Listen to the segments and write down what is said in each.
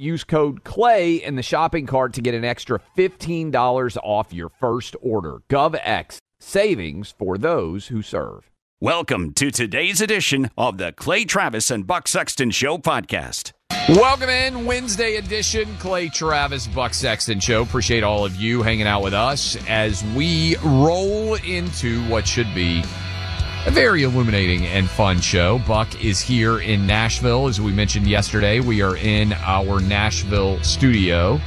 Use code CLAY in the shopping cart to get an extra $15 off your first order. GovX, savings for those who serve. Welcome to today's edition of the Clay Travis and Buck Sexton Show podcast. Welcome in Wednesday edition, Clay Travis, Buck Sexton Show. Appreciate all of you hanging out with us as we roll into what should be a very illuminating and fun show. Buck is here in Nashville. As we mentioned yesterday, we are in our Nashville studio,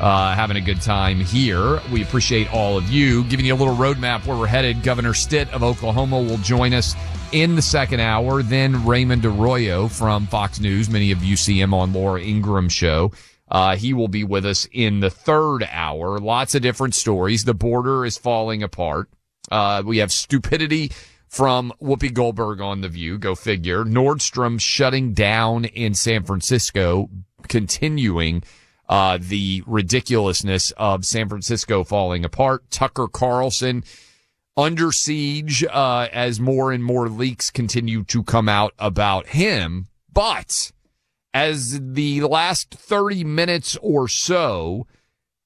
uh, having a good time here. We appreciate all of you. Giving you a little roadmap where we're headed. Governor Stitt of Oklahoma will join us in the second hour. Then Raymond Arroyo from Fox News. Many of you see him on Laura Ingraham show. Uh, he will be with us in the third hour. Lots of different stories. The border is falling apart. Uh, we have stupidity from Whoopi Goldberg on The View. Go figure. Nordstrom shutting down in San Francisco, continuing uh, the ridiculousness of San Francisco falling apart. Tucker Carlson under siege uh, as more and more leaks continue to come out about him. But as the last 30 minutes or so,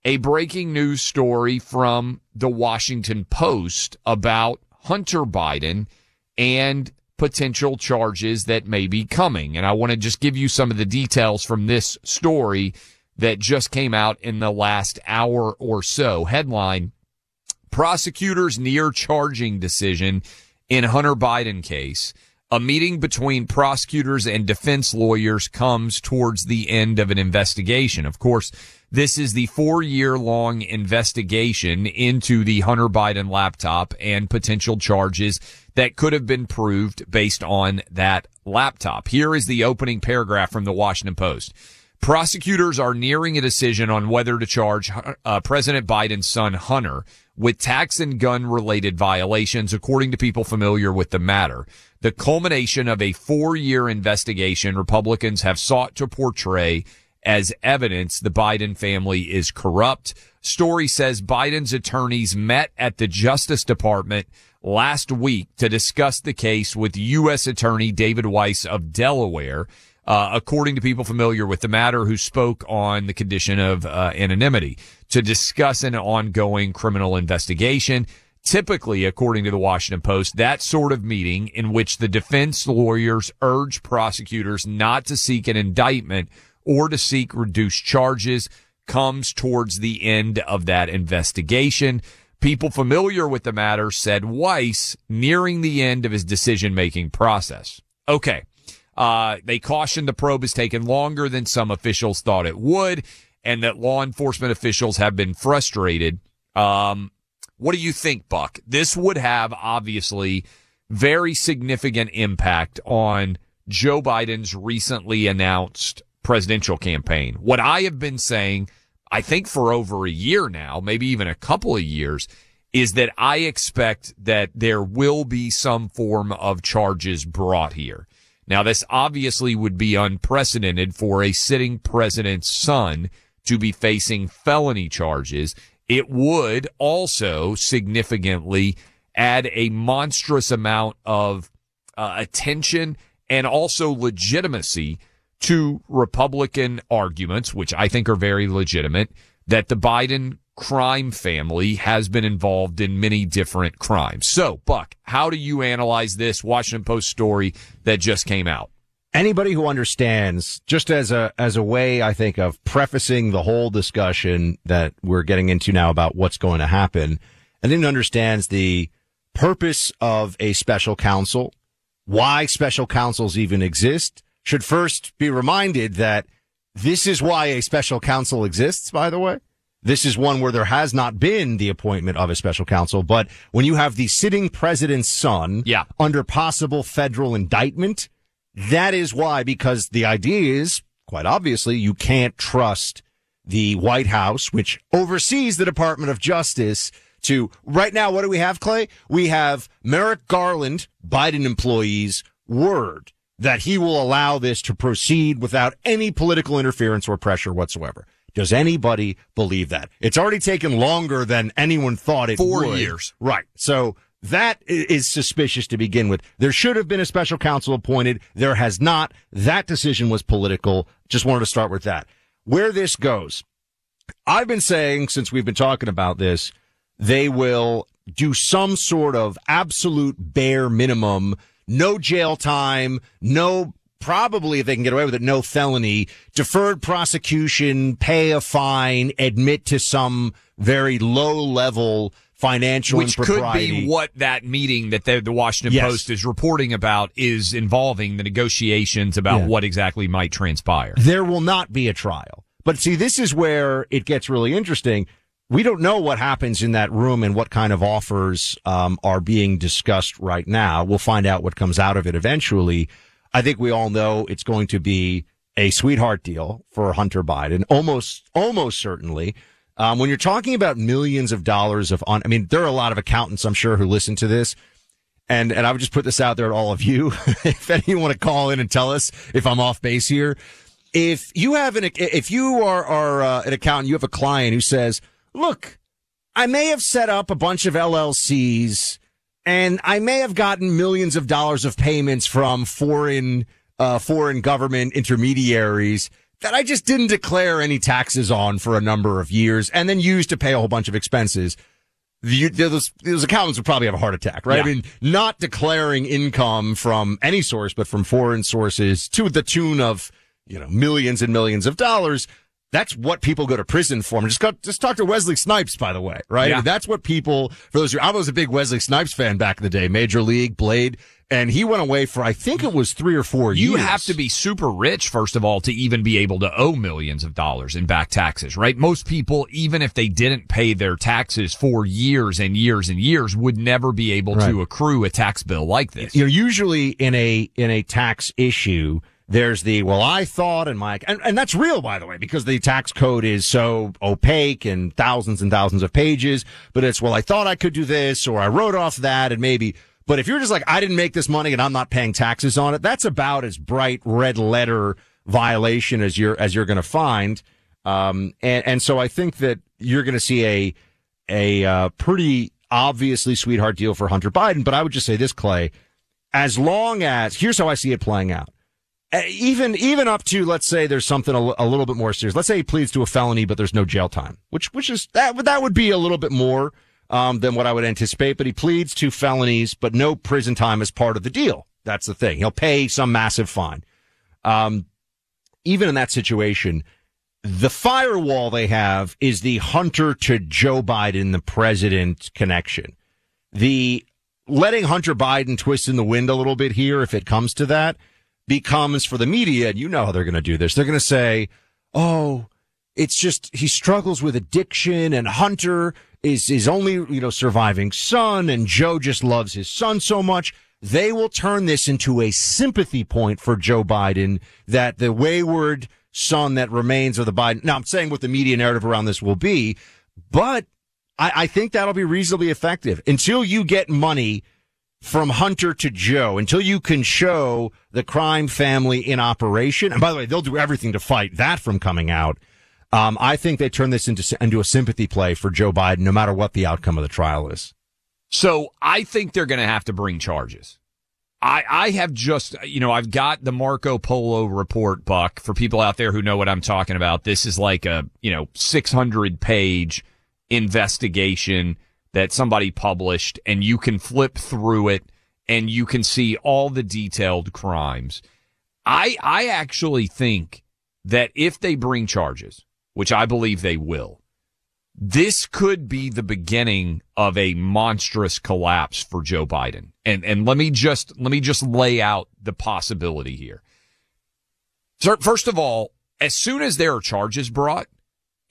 a breaking news story from the Washington Post about Hunter Biden and potential charges that may be coming. And I want to just give you some of the details from this story that just came out in the last hour or so. Headline Prosecutors near charging decision in Hunter Biden case. A meeting between prosecutors and defense lawyers comes towards the end of an investigation. Of course, this is the four year long investigation into the Hunter Biden laptop and potential charges that could have been proved based on that laptop. Here is the opening paragraph from the Washington Post. Prosecutors are nearing a decision on whether to charge uh, President Biden's son Hunter with tax and gun related violations, according to people familiar with the matter. The culmination of a four year investigation Republicans have sought to portray as evidence the Biden family is corrupt. Story says Biden's attorneys met at the Justice Department last week to discuss the case with U.S. Attorney David Weiss of Delaware. Uh, according to people familiar with the matter who spoke on the condition of uh, anonymity to discuss an ongoing criminal investigation. Typically, according to the Washington Post, that sort of meeting in which the defense lawyers urge prosecutors not to seek an indictment or to seek reduced charges comes towards the end of that investigation. People familiar with the matter said Weiss nearing the end of his decision making process. Okay. Uh, they cautioned the probe has taken longer than some officials thought it would and that law enforcement officials have been frustrated. Um, what do you think, Buck? This would have obviously very significant impact on Joe Biden's recently announced presidential campaign. What I have been saying, I think for over a year now, maybe even a couple of years, is that I expect that there will be some form of charges brought here. Now, this obviously would be unprecedented for a sitting president's son to be facing felony charges. It would also significantly add a monstrous amount of uh, attention and also legitimacy to Republican arguments, which I think are very legitimate, that the Biden crime family has been involved in many different crimes. So, Buck, how do you analyze this Washington Post story that just came out? Anybody who understands, just as a as a way, I think, of prefacing the whole discussion that we're getting into now about what's going to happen, and then understands the purpose of a special counsel, why special counsels even exist, should first be reminded that this is why a special counsel exists, by the way. This is one where there has not been the appointment of a special counsel, but when you have the sitting president's son yeah. under possible federal indictment, that is why, because the idea is quite obviously you can't trust the White House, which oversees the Department of Justice to right now. What do we have, Clay? We have Merrick Garland, Biden employees word that he will allow this to proceed without any political interference or pressure whatsoever. Does anybody believe that? It's already taken longer than anyone thought it Four would. years. Right. So that is suspicious to begin with. There should have been a special counsel appointed. There has not. That decision was political. Just wanted to start with that. Where this goes. I've been saying since we've been talking about this, they will do some sort of absolute bare minimum, no jail time, no probably if they can get away with it, no felony, deferred prosecution, pay a fine, admit to some very low level financial which could be what that meeting that the, the Washington Yes. Post is reporting about is involving the negotiations about Yeah. what exactly might transpire. There will not be a trial. But see, this is where it gets really interesting. We don't know what happens in that room and what kind of offers um, are being discussed right now. We'll find out what comes out of it eventually. I think we all know it's going to be a sweetheart deal for Hunter Biden, almost, almost certainly. Um, when you're talking about millions of dollars of on, I mean, there are a lot of accountants, I'm sure, who listen to this. And, and I would just put this out there to all of you. if any of you want to call in and tell us if I'm off base here, if you have an, if you are, are uh, an accountant, you have a client who says, look, I may have set up a bunch of LLCs and I may have gotten millions of dollars of payments from foreign, uh, foreign government intermediaries that I just didn't declare any taxes on for a number of years and then used to pay a whole bunch of expenses. The, those, those accountants would probably have a heart attack, right? I mean, not declaring income from any source, but from foreign sources to the tune of, you know, millions and millions of dollars. That's what people go to prison for. And just got, just talk to Wesley Snipes, by the way, right? Yeah. That's what people, for those who, I was a big Wesley Snipes fan back in the day, Major League, Blade, and he went away for, I think it was three or four You years. You have to be super rich, first of all, to even be able to owe millions of dollars in back taxes, right? Most people, even if they didn't pay their taxes for years and years and years, would never be able Right. to accrue a tax bill like this. you know, usually in a in a tax issue, there's the well, I thought, and my and, and that's real, by the way, because the tax code is so opaque and thousands and thousands of pages. But it's well, I thought I could do this, or I wrote off that, and maybe. But if you're just like, I didn't make this money and I'm not paying taxes on it, that's about as bright red letter violation as you're as you're going to find. Um, and and so I think that you're going to see a a uh, pretty obviously sweetheart deal for Hunter Biden. But I would just say this, Clay, as long as here's how I see it playing out. Uh, Even even up to let's say there's something a, a little bit more serious. Let's say he pleads to a felony, but there's no jail time, which which is that that would be a little bit more um, than what I would anticipate. But he pleads to felonies, but no prison time as part of the deal. That's the thing. He'll pay some massive fine. Um, even in that situation, the firewall they have is the Hunter to Joe Biden, the president connection. The letting Hunter Biden twist in the wind a little bit here, if it comes to that, becomes for the media, and you know how they're going to do this. They're going to say, oh, it's just he struggles with addiction and Hunter is his only, you know, surviving son and Joe just loves his son so much. they will turn this into a sympathy point for Joe Biden that the wayward son that remains of the Biden. Now I'm saying what the media narrative around this will be, but I, I think that'll be reasonably effective until you get money from Hunter to Joe until you can show the crime family in operation. And by the way, they'll do everything to fight that from coming out. Um, I think they turn this into, into a sympathy play for Joe Biden, no matter what the outcome of the trial is. So I think they're going to have to bring charges. I, I have just, you know, I've got the Marco Polo report, Buck, for people out there who know what I'm talking about. This is like a, you know, 600 page investigation that somebody published and you can flip through it and you can see all the detailed crimes. I, I actually think that if they bring charges, which I believe they will, this could be the beginning of a monstrous collapse for Joe Biden. And, and let me just, let me just lay out the possibility here. First of all, as soon as there are charges brought,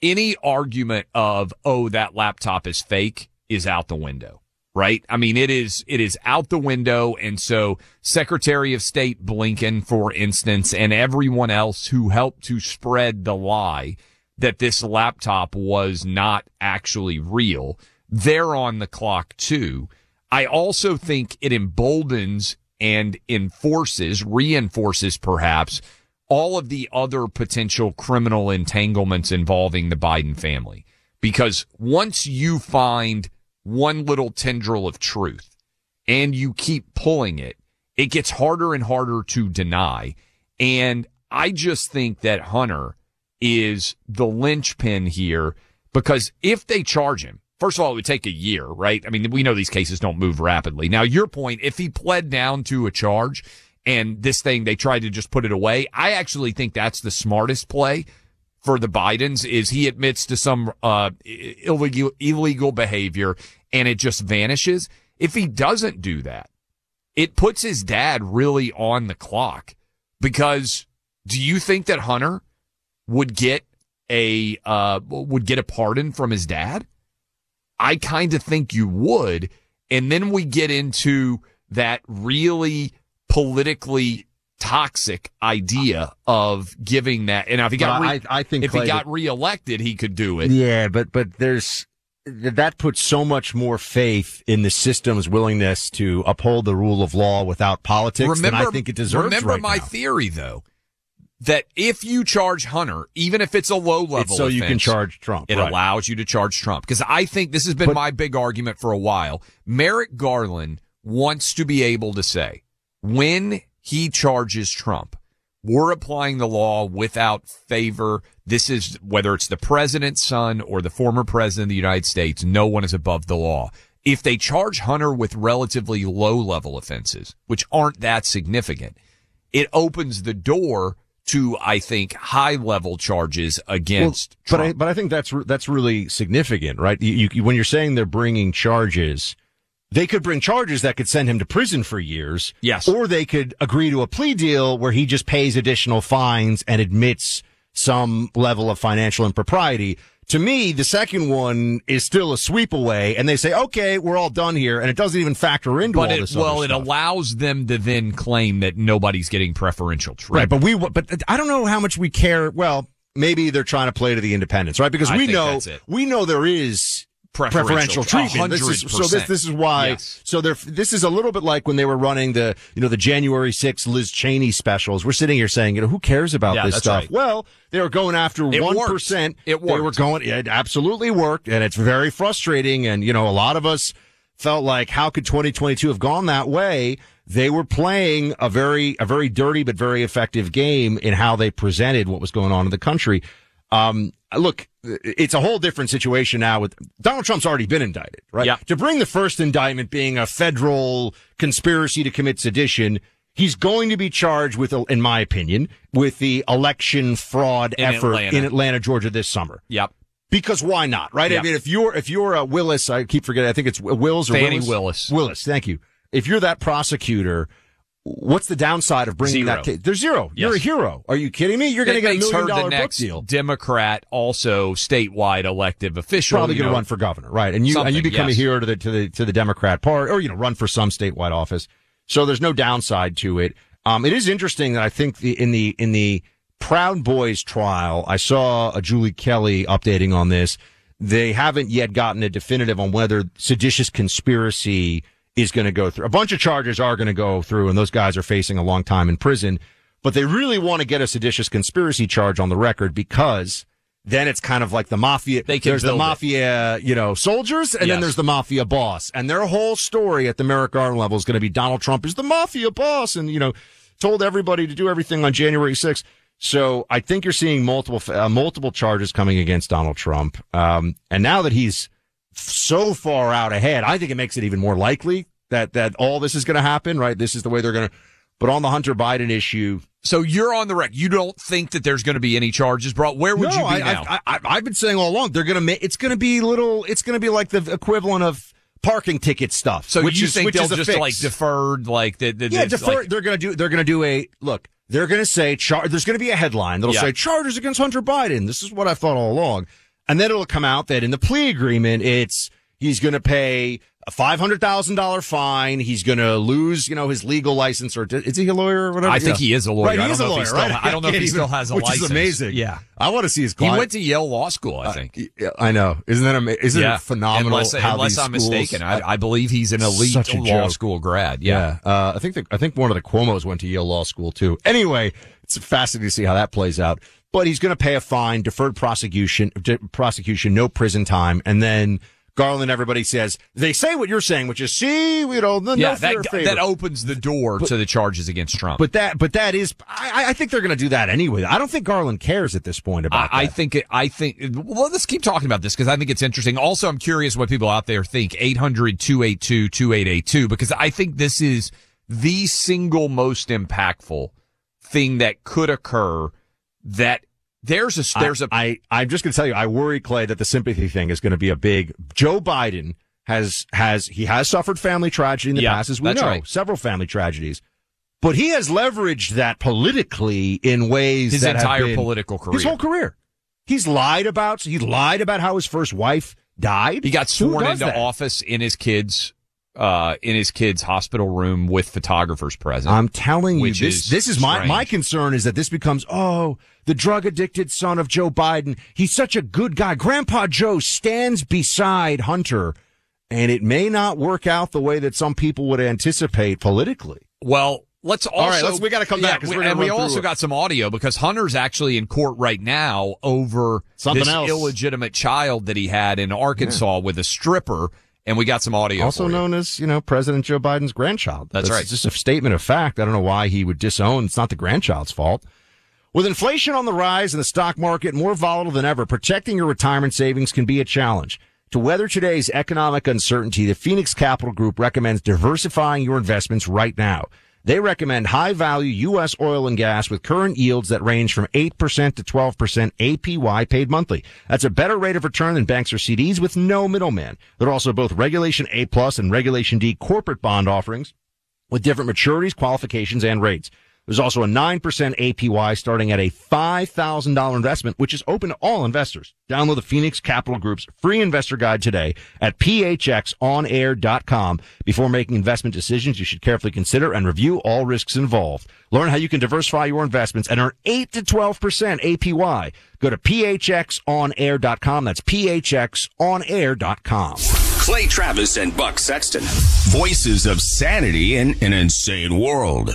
any argument of, oh, that laptop is fake is out the window, right? I mean, it is, it is out the window. And so Secretary of State Blinken, for instance, and everyone else who helped to spread the lie that this laptop was not actually real, they're on the clock too. I also think it emboldens and enforces, reinforces perhaps all of the other potential criminal entanglements involving the Biden family. Because once you find one little tendril of truth and you keep pulling it, it gets harder and harder to deny. And I just think that Hunter is the linchpin here because if they charge him, first of all, it would take a year, right? I mean, we know these cases don't move rapidly. Now, your point, if he pled down to a charge and this thing, they tried to just put it away, I actually think that's the smartest play for the Bidens is he admits to some uh, illegal illegal behavior and it just vanishes. If he doesn't do that, it puts his dad really on the clock because do you think that Hunter would get a uh, would get a pardon from his dad? I kind of think you would, and then we get into that really politically toxic idea of giving that. And if he got, re- I, I, think if Clay, he got reelected, he could do it. Yeah, but but there's that puts so much more faith in the system's willingness to uphold the rule of law without politics remember, than I think it deserves. Remember right my now. theory, though, that if you charge Hunter, even if it's a low level, it's so offense, you can charge Trump. It right. allows you to charge Trump because I think this has been but, my big argument for a while. Merrick Garland wants to be able to say when he charges Trump we're applying the law without favor. This is whether it's the president's son or the former president of the United States. No one is above the law. If they charge Hunter with relatively low level offenses, which aren't that significant, it opens the door to, I think, high level charges against well, Trump. But I, but I think that's, that's really significant, right? You, you, when you're saying they're bringing charges, they could bring charges that could send him to prison for years. Yes. Or they could agree to a plea deal where he just pays additional fines and admits some level of financial impropriety. To me, the second one is still a sweep away, and they say, "Okay, we're all done here," and it doesn't even factor into but all it, this. Well, it allows them to then claim that nobody's getting preferential treatment. Right, but we, but I don't know how much we care. Well, maybe they're trying to play to the independents, right? Because we know we know there is preferential, preferential treatment. This is, so this this is why. Yes. So there, this is a little bit like when they were running the you know the January 6th Liz Cheney specials. We're sitting here saying, you know, who cares about yeah, this stuff? Right. Well, they were going after one percent. It worked. They were going. It absolutely worked, and it's very frustrating. And you know, a lot of us felt like, how could 2022 have gone that way? They were playing a very a very dirty but very effective game in how they presented what was going on in the country. Um, look, it's a whole different situation now with Donald Trump's already been indicted, right? Yeah. To bring the first indictment being a federal conspiracy to commit sedition, he's going to be charged with, in my opinion, with the election fraud in effort Atlanta. in Atlanta, Georgia this summer. Yep. Because why not, right? Yep. I mean, if you're, if you're a Willis, I keep forgetting, I think it's Wills or Fani Willis. Willis. Willis, thank you. If you're that prosecutor, what's the downside of bringing Zero. that case? There's zero. Yes. You're a hero. Are you kidding me? You're going to get a million dollar the book next deal. Democrat, also statewide elective official. Probably going to run for governor, right? And you and you become yes. a hero to the to the to the Democrat party, or you know, run for some statewide office. So there's no downside to it. Um, it is interesting that I think the, in the, in the Proud Boys trial, I saw a Julie Kelly updating on this. They haven't yet gotten a definitive on whether seditious conspiracy is going to go through. A bunch of charges are going to go through and those guys are facing a long time in prison, but they really want to get a seditious conspiracy charge on the record because then it's kind of like the mafia. There's the build it. mafia, you know, soldiers, and then there's the mafia boss. And their whole story at the Merrick Garland level is going to be Donald Trump is the mafia boss, and you know, told everybody to do everything on January 6th. So I think you're seeing multiple uh, multiple charges coming against Donald Trump. Um, and now that he's so far out ahead, I think it makes it even more likely that that all this is going to happen. Right? This is the way they're going to. But on the Hunter Biden issue, So you're on the record. You don't think that there's going to be any charges brought. Where would no, you be I, now? I, I, I've been saying all along they're going to make it's going to be little. It's going to be like the equivalent of parking ticket stuff. so which you is, think which they'll just fix. like deferred, like that? that- Yeah, that's defer. like- they're going to do. They're going to do a look. They're going to say char- there's going to be a headline that'll Yeah. say charges against Hunter Biden. This is what I thought all along, and then it'll come out that in the plea agreement, it's he's going to pay a five hundred thousand dollar fine. He's going to lose, you know, his legal license or is he a lawyer or whatever? I think Yeah. he is a lawyer. Right, I he don't is a know if he lawyer, still- right? I don't know if he still has a which license. is amazing. Yeah. I want to see his. he went to Yale Law School, I think. Yeah, I know. Isn't that amazing? Isn't yeah, it phenomenal? Unless, unless I'm schools- mistaken, I, I believe he's an elite law joke. school grad. Yeah. Yeah, uh, I think the, I think one of the Cuomo's went to Yale Law School too. Anyway, it's fascinating to see how that plays out. But he's going to pay a fine, deferred prosecution, de- prosecution, no prison time, and then Garland. Everybody says they say what you're saying, which is see, you know, no, Yeah, no that that opens the door to the charges against Trump. but that, but that is, I, I think they're going to do that anyway. I don't think Garland cares at this point about I, I think it, I think well let's keep talking about this because I think it's interesting. Also, I'm curious what people out there think 800-282-2882 because I think this is the single most impactful thing that could occur that there's a there's a I, I I'm just going to tell you, I worry, Clay, that the sympathy thing is going to be a big. Joe Biden has has he has suffered family tragedy in the Yeah, past, as we know, right. several family tragedies. But he has leveraged that politically in ways his that have entire been- political career. his whole career. He's lied about. He lied about how his first wife died. He got sworn into that? office in his kids uh in his kids hospital room with photographers present. I'm telling you, this is this is my strange. my concern is that this becomes oh the drug addicted son of Joe Biden. He's such a good guy. Grandpa Joe stands beside Hunter, and it may not work out the way that some people would anticipate politically. Well, let's also. right, let's- we gotta come back 'cause we- and we also it. got some audio because Hunter's actually in court right now over Something this else. illegitimate child that he had in Arkansas with a stripper, and we got some audio. Also known as you know President Joe Biden's grandchild. That's right. It's just a statement of fact. I don't know why he would disown. It's not the grandchild's fault. With inflation on the rise and the stock market more volatile than ever, protecting your retirement savings can be a challenge. To weather today's economic uncertainty, the Phoenix Capital Group recommends diversifying your investments right now. They recommend high value U.S. oil and gas with current yields that range from 8% to 12% APY paid monthly. That's a better rate of return than banks or CDs with no middleman. They're also both Regulation A plus and Regulation D corporate bond offerings with different maturities, qualifications, and rates. There's also a 9% APY starting at a $5,000 investment, which is open to all investors. Download the Phoenix Capital Group's free investor guide today at phxonair.com. Before making investment decisions, you should carefully consider and review all risks involved. Learn how you can diversify your investments and earn 8 to 12% APY. Go to phxonair.com. That's phxonair.com. Clay Travis and Buck Sexton. Voices of sanity in an insane world.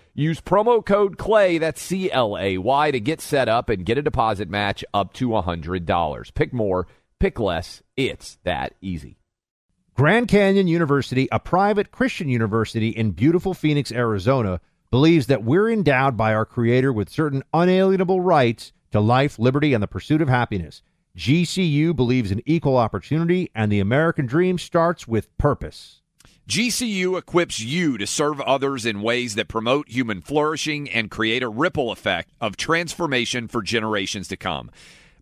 Use promo code CLAY, that's C L A Y, to get set up and get a deposit match up to $100. Pick more, pick less. It's that easy. Grand Canyon University, a private Christian university in beautiful Phoenix, Arizona, believes that we're endowed by our Creator with certain unalienable rights to life, liberty, and the pursuit of happiness. GCU believes in equal opportunity, and the American dream starts with purpose. GCU equips you to serve others in ways that promote human flourishing and create a ripple effect of transformation for generations to come.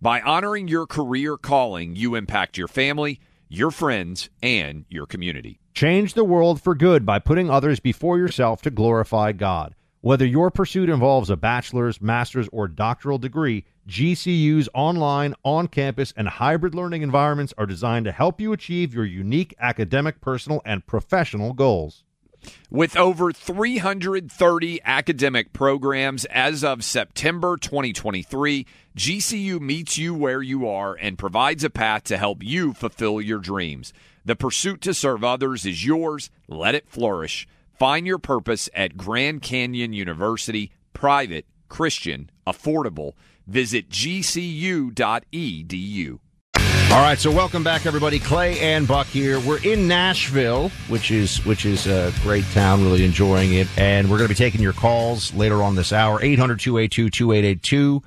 By honoring your career calling, you impact your family, your friends, and your community. Change the world for good by putting others before yourself to glorify God. Whether your pursuit involves a bachelor's, master's, or doctoral degree, GCU's online, on campus, and hybrid learning environments are designed to help you achieve your unique academic, personal, and professional goals. With over 330 academic programs as of September 2023, GCU meets you where you are and provides a path to help you fulfill your dreams. The pursuit to serve others is yours. Let it flourish. Find your purpose at Grand Canyon University, private, Christian, affordable. Visit gcu.edu. All right, so welcome back, everybody. Clay and Buck here. We're in Nashville, which is which is a great town. Really enjoying it, and we're going to be taking your calls later on this hour. 800-282-2882.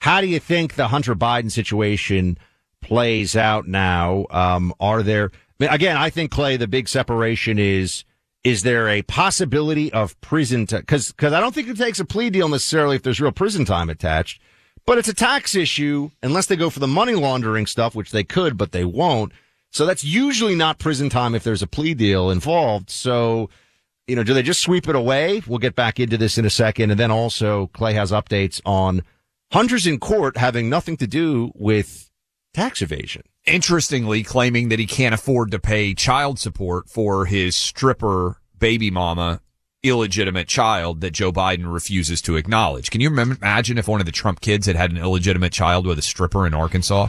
How do you think the Hunter Biden situation plays out now? Um, are there again? I think Clay, the big separation is is there a possibility of prison? Because because I don't think it takes a plea deal necessarily if there's real prison time attached. But it's a tax issue unless they go for the money laundering stuff, which they could, but they won't. So that's usually not prison time if there's a plea deal involved. So, you know, do they just sweep it away? We'll get back into this in a second. And then also Clay has updates on hunters in court having nothing to do with tax evasion. Interestingly, claiming that he can't afford to pay child support for his stripper baby mama illegitimate child that Joe Biden refuses to acknowledge. Can you imagine if one of the Trump kids had had an illegitimate child with a stripper in Arkansas?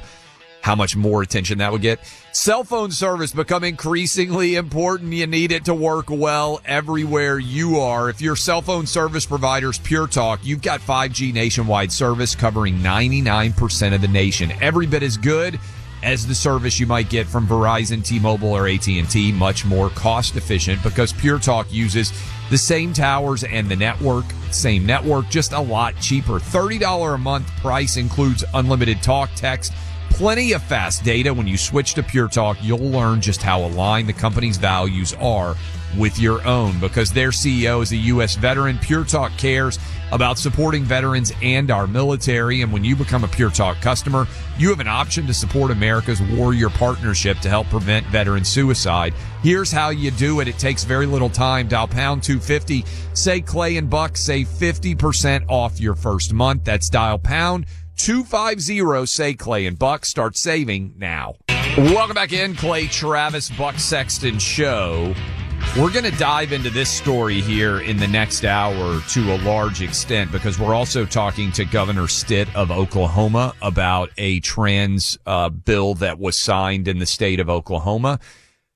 How much more attention that would get? Cell phone service become increasingly important. You need it to work well everywhere you are. If your cell phone service provider's Pure Talk, you've got 5G nationwide service covering 99% of the nation. Every bit as good as the service you might get from Verizon, T-Mobile, or AT&T. Much more cost efficient because Pure Talk uses the same towers and the network, same network, just a lot cheaper. $30 a month price includes unlimited talk, text, plenty of fast data. When you switch to Pure Talk, you'll learn just how aligned the company's values are with your own because their CEO is a U.S. veteran. Pure Talk cares about supporting veterans and our military. And when you become a Pure Talk customer, you have an option to support America's Warrior Partnership to help prevent veteran suicide. Here's how you do it. It takes very little time. Dial pound 250. Say Clay and Buck. Save 50% off your first month. That's dial pound 250. Say Clay and Buck. Start saving now. Welcome back in. Clay Travis Buck Sexton Show. We're going to dive into this story here in the next hour to a large extent because we're also talking to Governor Stitt of Oklahoma about a trans uh, bill that was signed in the state of Oklahoma.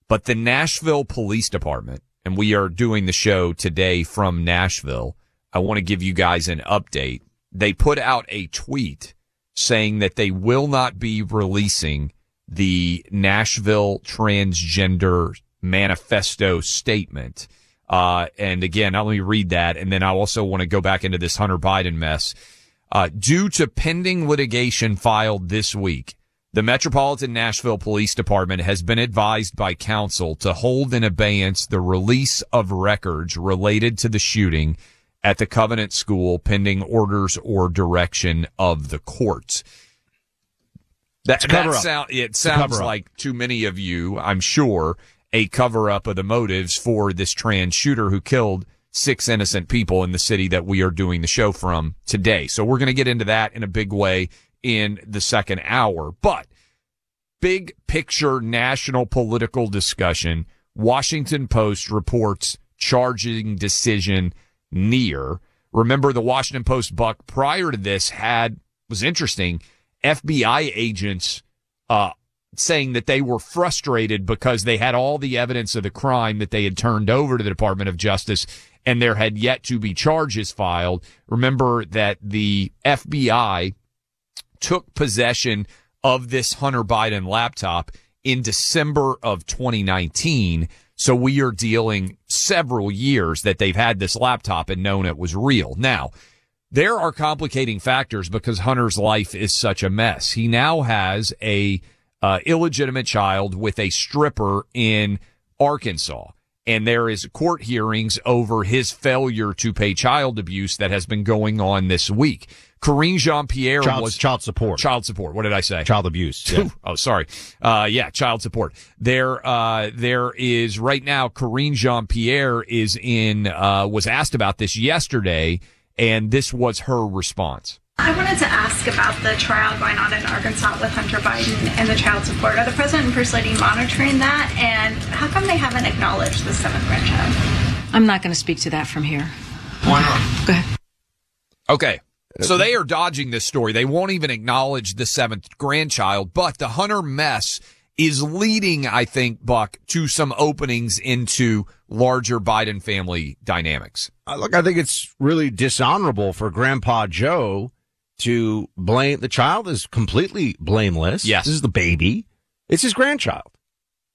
But the Nashville Police Department, and we are doing the show today from Nashville, I want to give you guys an update. They put out a tweet saying that they will not be releasing the Nashville transgender manifesto statement. Uh, and again, let me read that. And then I also want to go back into this Hunter Biden mess. Uh, due to pending litigation filed this week, the Metropolitan Nashville Police Department has been advised by counsel to hold in abeyance the release of records related to the shooting at the Covenant School pending orders or direction of the courts. That, that sound, it sounds like too many of you, I'm sure, a cover up of the motives for this trans shooter who killed six innocent people in the city that we are doing the show from today. So we're going to get into that in a big way in the second hour. But big picture national political discussion. Washington Post reports charging decision near. Remember the Washington Post buck prior to this had was interesting. FBI agents uh, saying that they were frustrated because they had all the evidence of the crime that they had turned over to the Department of Justice and there had yet to be charges filed. Remember that the FBI took possession of this Hunter Biden laptop in December of 2019. So we are dealing several years that they've had this laptop and known it was real. Now, there are complicating factors because Hunter's life is such a mess. He now has a uh, illegitimate child with a stripper in Arkansas. And there is court hearings over his failure to pay child abuse that has been going on this week. Karine Jean Pierre was child support. Child support. What did I say? Child abuse. Yeah. oh, sorry. Uh, yeah, child support. There, uh, there is right now. Karine Jean Pierre is in. Uh, was asked about this yesterday, and this was her response. I wanted to ask about the trial going on in Arkansas with Hunter Biden and the child support. Are the president and first lady monitoring that? And how come they haven't acknowledged the seventh grandchild? I'm not going to speak to that from here. Why not? Go ahead. Okay. So they are dodging this story. They won't even acknowledge the seventh grandchild, but the Hunter mess is leading, I think, Buck, to some openings into larger Biden family dynamics. Uh, look, I think it's really dishonorable for Grandpa Joe to blame the child is completely blameless. Yes. This is the baby. It's his grandchild.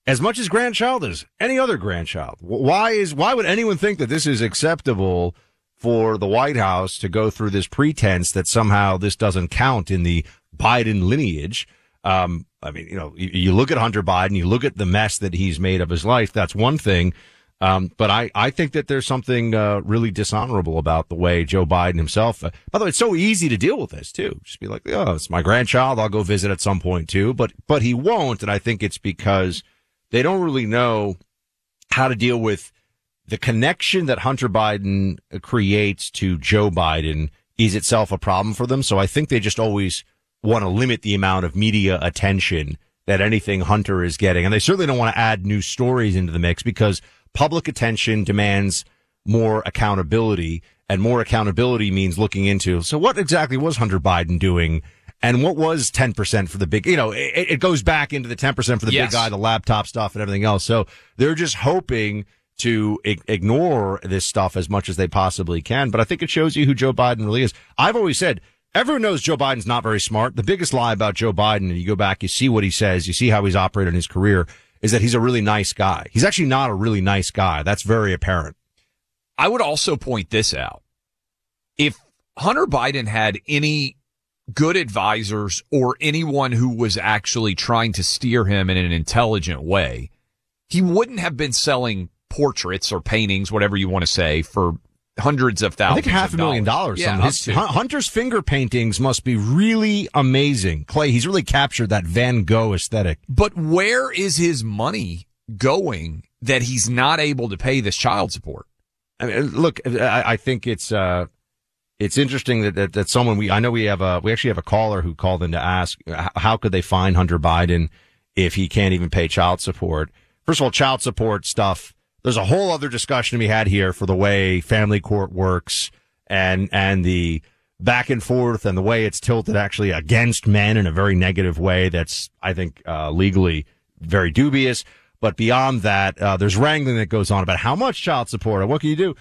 As much as grandchild as any other grandchild. Why is, why would anyone think that this is acceptable for the White House to go through this pretense that somehow this doesn't count in the Biden lineage? Um, I mean, you know, you, you look at Hunter Biden, you look at the mess that he's made of his life. That's one thing. Um, but I, I think that there's something uh, really dishonorable about the way Joe Biden himself. Uh, by the way, it's so easy to deal with this too. Just be like, oh, it's my grandchild. I'll go visit at some point too. But but he won't, and I think it's because they don't really know how to deal with the connection that Hunter Biden creates to Joe Biden is itself a problem for them. So I think they just always want to limit the amount of media attention that anything Hunter is getting, and they certainly don't want to add new stories into the mix because public attention demands more accountability and more accountability means looking into. So what exactly was Hunter Biden doing? And what was 10% for the big, you know, it, it goes back into the 10% for the yes. big guy, the laptop stuff and everything else. So they're just hoping to I- ignore this stuff as much as they possibly can. But I think it shows you who Joe Biden really is. I've always said everyone knows Joe Biden's not very smart. The biggest lie about Joe Biden, and you go back, you see what he says, you see how he's operated in his career is that he's a really nice guy. He's actually not a really nice guy. That's very apparent. I would also point this out. If Hunter Biden had any good advisors or anyone who was actually trying to steer him in an intelligent way, he wouldn't have been selling portraits or paintings, whatever you want to say, for hundreds of thousands. I think half a million dollars. Yeah, his, Hunter's finger paintings must be really amazing. Clay, he's really captured that Van Gogh aesthetic. But where is his money going that he's not able to pay this child support? I mean, look, I, I think it's uh, it's interesting that, that, that someone we I know we have a we actually have a caller who called in to ask how could they find Hunter Biden if he can't even pay child support. First of all, child support stuff there's a whole other discussion to be had here for the way family court works and, and the back and forth and the way it's tilted actually against men in a very negative way. That's, I think, uh, legally very dubious. But beyond that, uh, there's wrangling that goes on about how much child support and what can you do?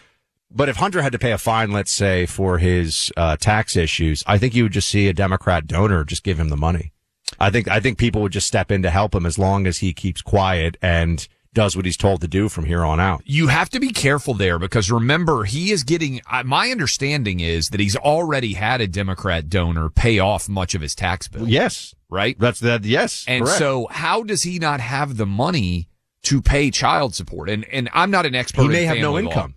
But if Hunter had to pay a fine, let's say for his uh, tax issues, I think you would just see a Democrat donor just give him the money. I think I think people would just step in to help him as long as he keeps quiet and does what he's told to do from here on out. You have to be careful there because remember, he is getting, my understanding is that he's already had a Democrat donor pay off much of his tax bill. Yes. Right? That's that. Yes. And correct. so how does he not have the money to pay child support? And, and I'm not an expert. he may have no family law. income.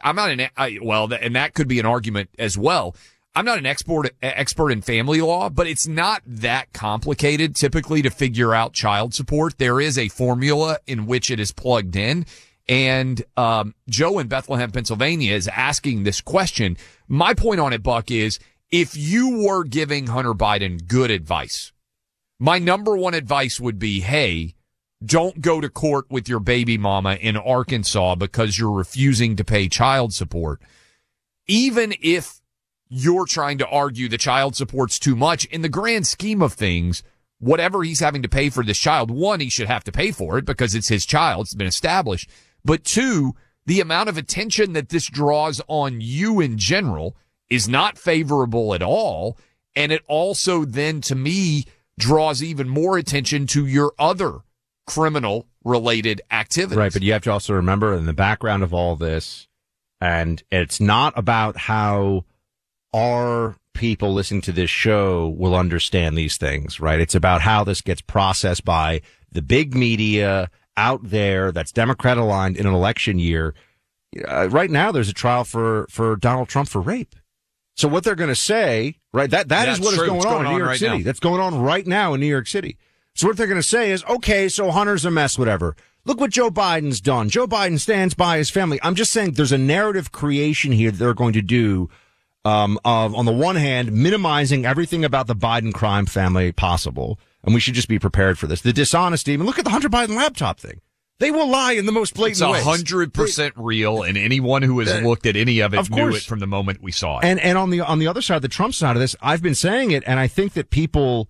I'm not an, I, well, and that could be an argument as well. I'm not an expert, expert in family law, but it's not that complicated typically to figure out child support. There is a formula in which it is plugged in. And, um, Joe in Bethlehem, Pennsylvania is asking this question. My point on it, Buck, is if you were giving Hunter Biden good advice, my number one advice would be, Hey, don't go to court with your baby mama in Arkansas because you're refusing to pay child support. Even if you're trying to argue the child support's too much in the grand scheme of things, whatever he's having to pay for this child, one, he should have to pay for it because it's his child. It's been established. But two, the amount of attention that this draws on you in general is not favorable at all. And it also then to me draws even more attention to your other criminal related activities. Right, but you have to also remember in the background of all this, and it's not about how our people listening to this show will understand these things, right? It's about how this gets processed by the big media out there that's Democrat aligned in an election year. Uh, right now, there's a trial for, for Donald Trump for rape. So what they're going to say, right? That, that is That's what is going It's on in New York right City. now. That's going on right now in New York City. So what they're going to say is, okay, so Hunter's a mess, whatever. Look what Joe Biden's done. Joe Biden stands by his family. I'm just saying there's a narrative creation here that they're going to do, um, of, on the one hand, minimizing everything about the Biden crime family possible. And we should just be prepared for this. The dishonesty. I mean, look at the Hunter Biden laptop thing. They will lie in the most It's blatant a ways. hundred percent real, and anyone who has looked at any of it Of knew it from the moment we saw it. And and on the on the other side, the Trump side of this, I've been saying it, and I think that people,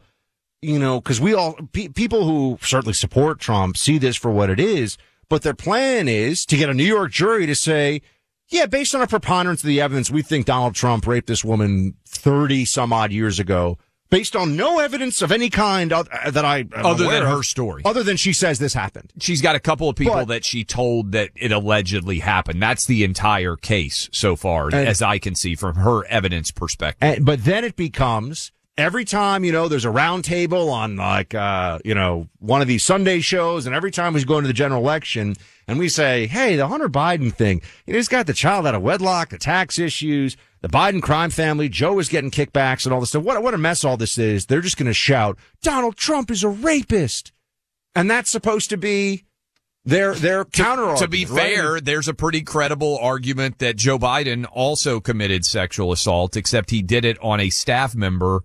you know, because we all pe- people who certainly support Trump see this for what it is, but their plan is to get a New York jury to say, yeah, based on a preponderance of the evidence, we think Donald Trump raped this woman thirty some odd years ago. Based on no evidence of any kind uh, that I am Other than her story. other than she says this happened. She's got a couple of people But- that she told that it allegedly happened. That's the entire case so far, And- as I can see from her evidence perspective. And, but then it becomes every time, you know, there's a round table on like, uh, you know, one of these Sunday shows. And every time we go into the general election and we say, Hey, the Hunter Biden thing, you know, he's got the child out of wedlock, the tax issues, the Biden crime family. Joe is getting kickbacks and all this stuff. What, what a mess all this is. They're just going to shout, Donald Trump is a rapist. And that's supposed to be their, their counter to be fair, there's a pretty credible argument that Joe Biden also committed sexual assault, except he did it on a staff member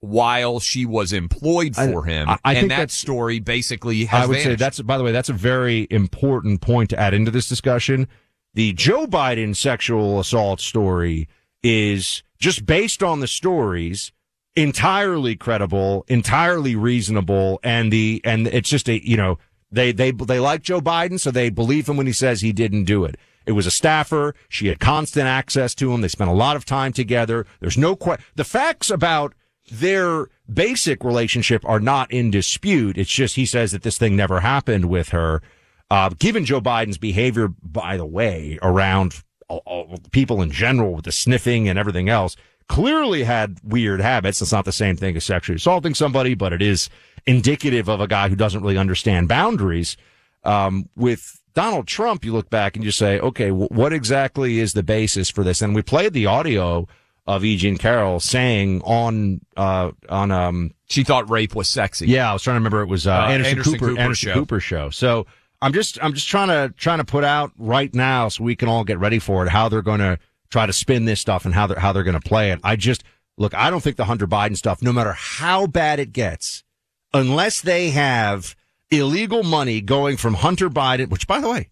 while she was employed I- for him. I- I and think that story basically has I would say that's, by the way, that's a very important point to add into this discussion. The Joe Biden sexual assault story is just based on the stories entirely credible, entirely reasonable, and the, and it's just a, you know, they, they, they like Joe Biden, so they believe him when he says he didn't do it. It was a staffer. She had constant access to him. They spent a lot of time together. There's no que- the facts about their basic relationship are not in dispute. It's just he says that this thing never happened with her. Uh, given Joe Biden's behavior, by the way, around all, all, people in general with the sniffing and everything else, clearly had weird habits. It's not the same thing as sexually assaulting somebody, but it is indicative of a guy who doesn't really understand boundaries. Um, with Donald Trump, you look back and you say, okay, w- what exactly is the basis for this? And we played the audio of E. Jean Carroll saying on, uh, on, um, she thought rape was sexy. yeah, I was trying to remember it was, uh, Uh, Anderson, Anderson Cooper, Cooper Anderson show. Cooper show. So I'm just, I'm just trying to, trying to put out right now so we can all get ready for it, how they're going to try to spin this stuff and how they're, how they're going to play it. I just, look, I don't think the Hunter Biden stuff, no matter how bad it gets, unless they have illegal money going from Hunter Biden, which by the way,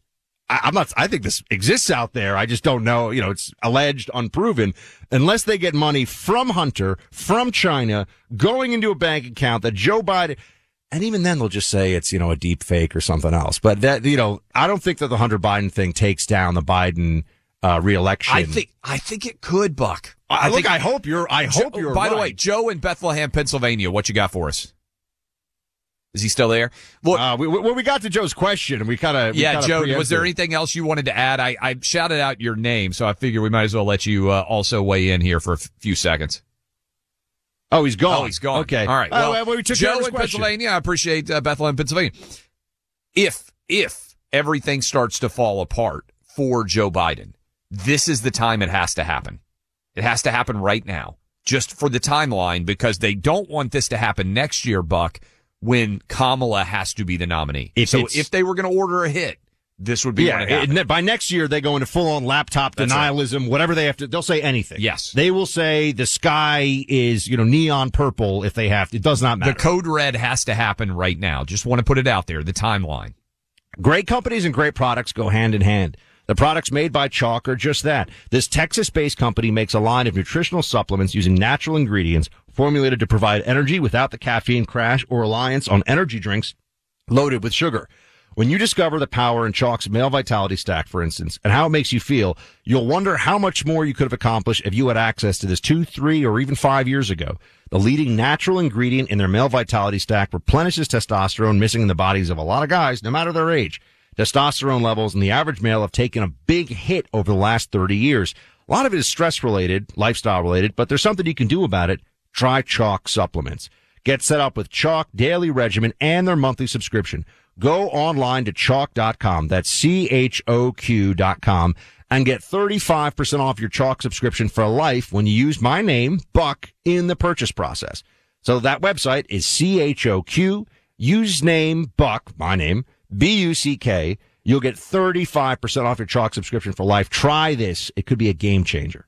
I, I'm not, I think this exists out there. I just don't know, you know, it's alleged, unproven, unless they get money from Hunter, from China, going into a bank account that Joe Biden, and even then they'll just say it's, you know, a deep fake or something else. But that, you know, I don't think that the Hunter Biden thing takes down the Biden, uh, reelection. I think I think it could, Buck. I, look, think, I hope you're. I hope Joe- you're. By the way. Joe in Bethlehem, Pennsylvania, what you got for us? Is he still there? Look, uh, we, we, we got to Joe's question, and we kind of yeah, Joe. Was there anything else you wanted to add? I, I shouted out your name, so I figure we might as well let you uh, also weigh in here for a f- few seconds. Oh, he's gone. Oh, he's gone. Okay, all right. Uh, Well, well, we took Joe in question. Pennsylvania. I appreciate uh, Bethlehem, Pennsylvania. If if everything starts to fall apart for Joe Biden, this is the time it has to happen. It has to happen right now, just for the timeline, because they don't want this to happen next year, Buck, when Kamala has to be the nominee. If so if they were going to order a hit, this would be Yeah, it by next year they go into full on laptop That's right. denialism, whatever they have to. They'll say anything. Yes. they will say the sky is you know neon purple if they have to. It does not matter. the code red has to happen right now. Just want to put it out there. The timeline. Great companies and great products go hand in hand. The products made by Choq are just that. This Texas-based company makes a line of nutritional supplements using natural ingredients formulated to provide energy without the caffeine crash or reliance on energy drinks loaded with sugar. When you discover the power in Choq's male vitality stack, for instance, and how it makes you feel, you'll wonder how much more you could have accomplished if you had access to this two, three, or even five years ago. The leading natural ingredient in their male vitality stack replenishes testosterone missing in the bodies of a lot of guys, no matter their age. Testosterone levels in the average male have taken a big hit over the last 30 years. A lot of it is stress related, lifestyle related, but there's something you can do about it. Try Choq supplements. Get set up with Choq daily regimen and their monthly subscription. Go online to choq.com. That's C-H-O-Q dot com and get 35% off your Choq subscription for life when you use my name, Buck, in the purchase process. So that website is C-H-O-Q, use name Buck, my name, B-U-C-K. You'll get 35% off your Choq subscription for life. Try this. It could be a game changer.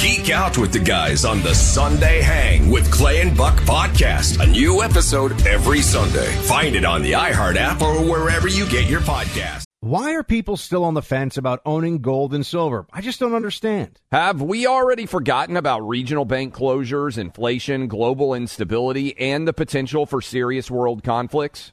Geek out with the guys on the Sunday Hang with Clay and Buck podcast. A new episode every Sunday. Find it on the iHeart app or wherever you get your podcast. Why are people still on the fence about owning gold and silver? I just don't understand. Have we already forgotten about regional bank closures, inflation, global instability, and the potential for serious world conflicts?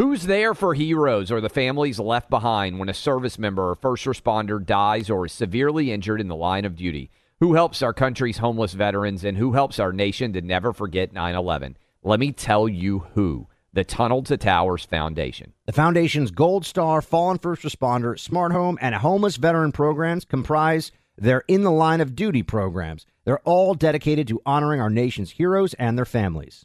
Who's there for heroes or the families left behind when a service member or first responder dies or is severely injured in the line of duty? Who helps our country's homeless veterans and who helps our nation to never forget 9 11? Let me tell you who the Tunnel to Towers Foundation. The Foundation's Gold Star, Fallen First Responder, Smart Home, and Homeless Veteran programs comprise their In the Line of Duty programs. They're all dedicated to honoring our nation's heroes and their families.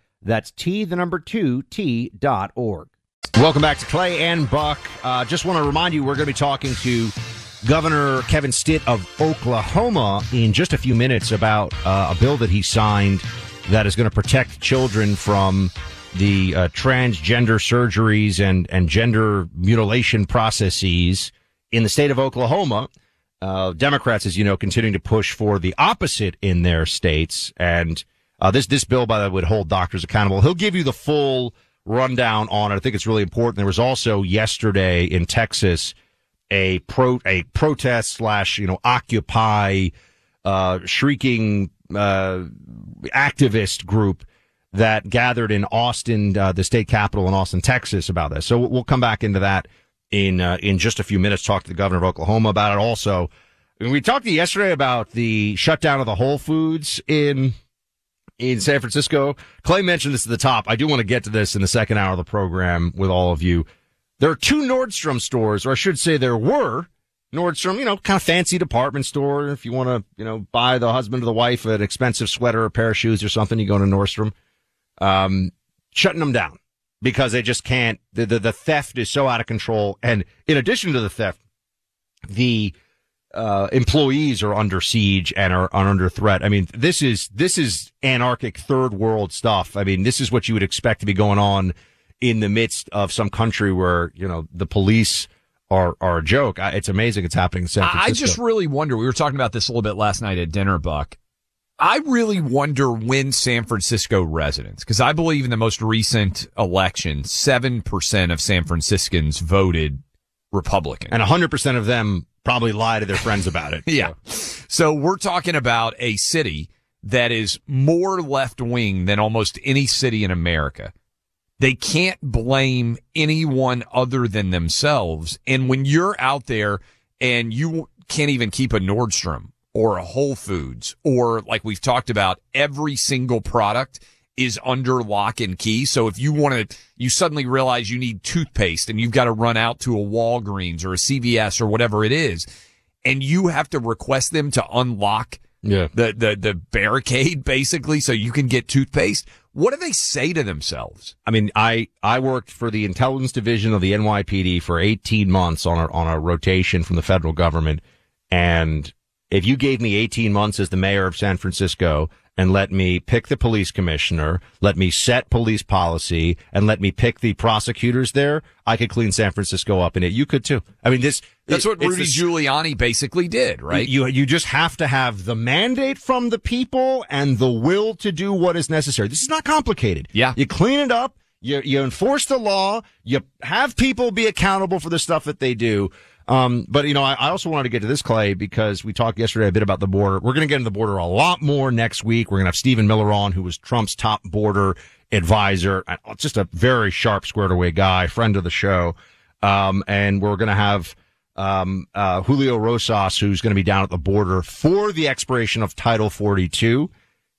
That's T, the number two, T dot org. Welcome back to Clay and Buck. Uh, just want to remind you, we're going to be talking to Governor Kevin Stitt of Oklahoma in just a few minutes about uh, a bill that he signed that is going to protect children from the uh, transgender surgeries and, and gender mutilation processes in the state of Oklahoma. Uh, Democrats, as you know, continuing to push for the opposite in their states. And uh, this this bill, by the way, would hold doctors accountable. He'll give you the full rundown on it. I think it's really important. There was also yesterday in Texas a pro a protest slash you know occupy uh, shrieking uh, activist group that gathered in Austin, uh, the state capital in Austin, Texas, about this. So we'll come back into that in uh, in just a few minutes. Talk to the governor of Oklahoma about it. Also, we talked yesterday about the shutdown of the Whole Foods in in San Francisco. Clay mentioned this at the top. I do want to get to this in the second hour of the program with all of you. There are two Nordstrom stores, or I should say there were Nordstrom, you know, kind of fancy department store. If you want to, you know, buy the husband or the wife an expensive sweater, a pair of shoes or something, you go to Nordstrom. Um, shutting them down because they just can't, the, the, the theft is so out of control. And in addition to the theft, the, uh, employees are under siege and are, are under threat. I mean, this is, this is anarchic third world stuff. I mean, this is what you would expect to be going on in the midst of some country where, you know, the police are, are a joke. It's amazing it's happening in San Francisco. I just really wonder. We were talking about this a little bit last night at dinner, Buck. I really wonder when San Francisco residents, because I believe in the most recent election, 7% of San Franciscans voted Republican. And 100% of them probably lie to their friends about it. yeah. So we're talking about a city that is more left wing than almost any city in America. They can't blame anyone other than themselves. And when you're out there and you can't even keep a Nordstrom or a Whole Foods or like we've talked about, every single product is under lock and key. So if you want to, you suddenly realize you need toothpaste and you've got to run out to a Walgreens or a CVS or whatever it is, and you have to request them to unlock yeah. the, the, the barricade basically so you can get toothpaste. What do they say to themselves? I mean, I, I worked for the intelligence division of the NYPD for 18 months on a, on a rotation from the federal government. And if you gave me 18 months as the mayor of San Francisco and let me pick the police commissioner, let me set police policy, and let me pick the prosecutors there, I could clean San Francisco up in it. You could too. I mean, this. That's what Rudy Giuliani basically did, right? You, you just have to have the mandate from the people and the will to do what is necessary. This is not complicated. Yeah. You clean it up. You, you enforce the law. You have people be accountable for the stuff that they do. Um, but you know, I, I, also wanted to get to this, Clay, because we talked yesterday a bit about the border. We're going to get into the border a lot more next week. We're going to have Stephen Miller on, who was Trump's top border advisor, just a very sharp, squared away guy, friend of the show. Um, and we're going to have, um, uh, Julio Rosas, who's going to be down at the border for the expiration of Title 42.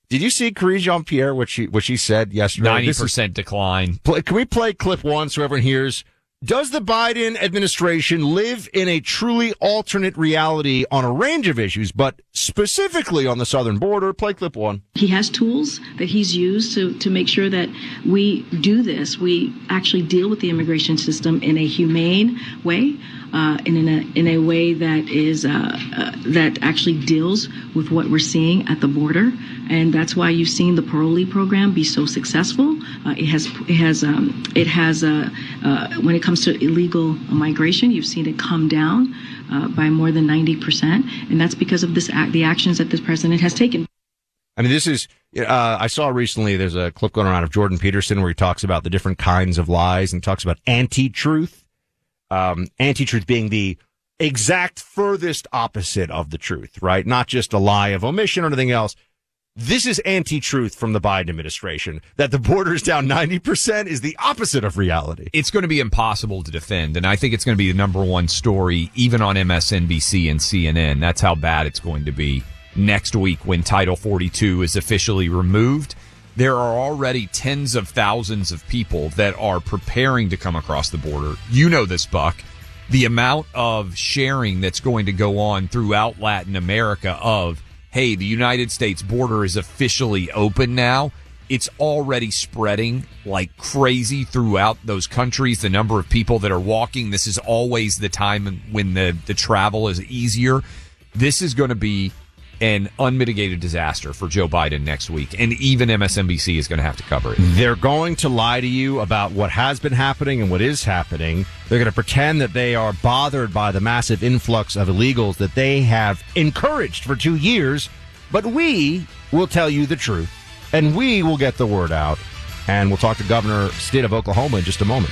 Did you see Karine Jean Pierre, what she, what she said yesterday? 90% decline. Play, can we play clip one so everyone hears does the Biden administration live in a truly alternate reality on a range of issues, but specifically on the southern border? Play clip one. He has tools that he's used to, to make sure that we do this. We actually deal with the immigration system in a humane way uh, and in a in a way that is uh, uh, that actually deals with what we're seeing at the border, and that's why you've seen the parolee program be so successful. Uh, it has it has um, it has uh, when it comes to illegal migration, you've seen it come down by more than ninety percent, and that's because of this act, the actions that this president has taken. I mean, this is, uh, I saw recently there's a clip going around of Jordan Peterson where he talks about the different kinds of lies and talks about anti truth um, anti-truth being the exact furthest opposite of the truth, right? Not just a lie of omission or anything else. This is anti truth from the Biden administration that the border is down 90% is the opposite of reality. It's going to be impossible to defend. And I think it's going to be the number one story, even on MSNBC and CNN. That's how bad it's going to be next week when Title 42 is officially removed. There are already tens of thousands of people that are preparing to come across the border. You know this, Buck. The amount of sharing that's going to go on throughout Latin America of hey, the United States border is officially open now. It's already spreading like crazy throughout those countries. The number of people that are walking. This is always the time when the, the travel is easier. This is going to be an unmitigated disaster for Joe Biden next week. And even MSNBC is going to have to cover it. They're going to lie to you about what has been happening and what is happening. They're going to pretend that they are bothered by the massive influx of illegals that they have encouraged for two years. But we will tell you the truth and we will get the word out. And we'll talk to Governor Stitt of Oklahoma in just a moment.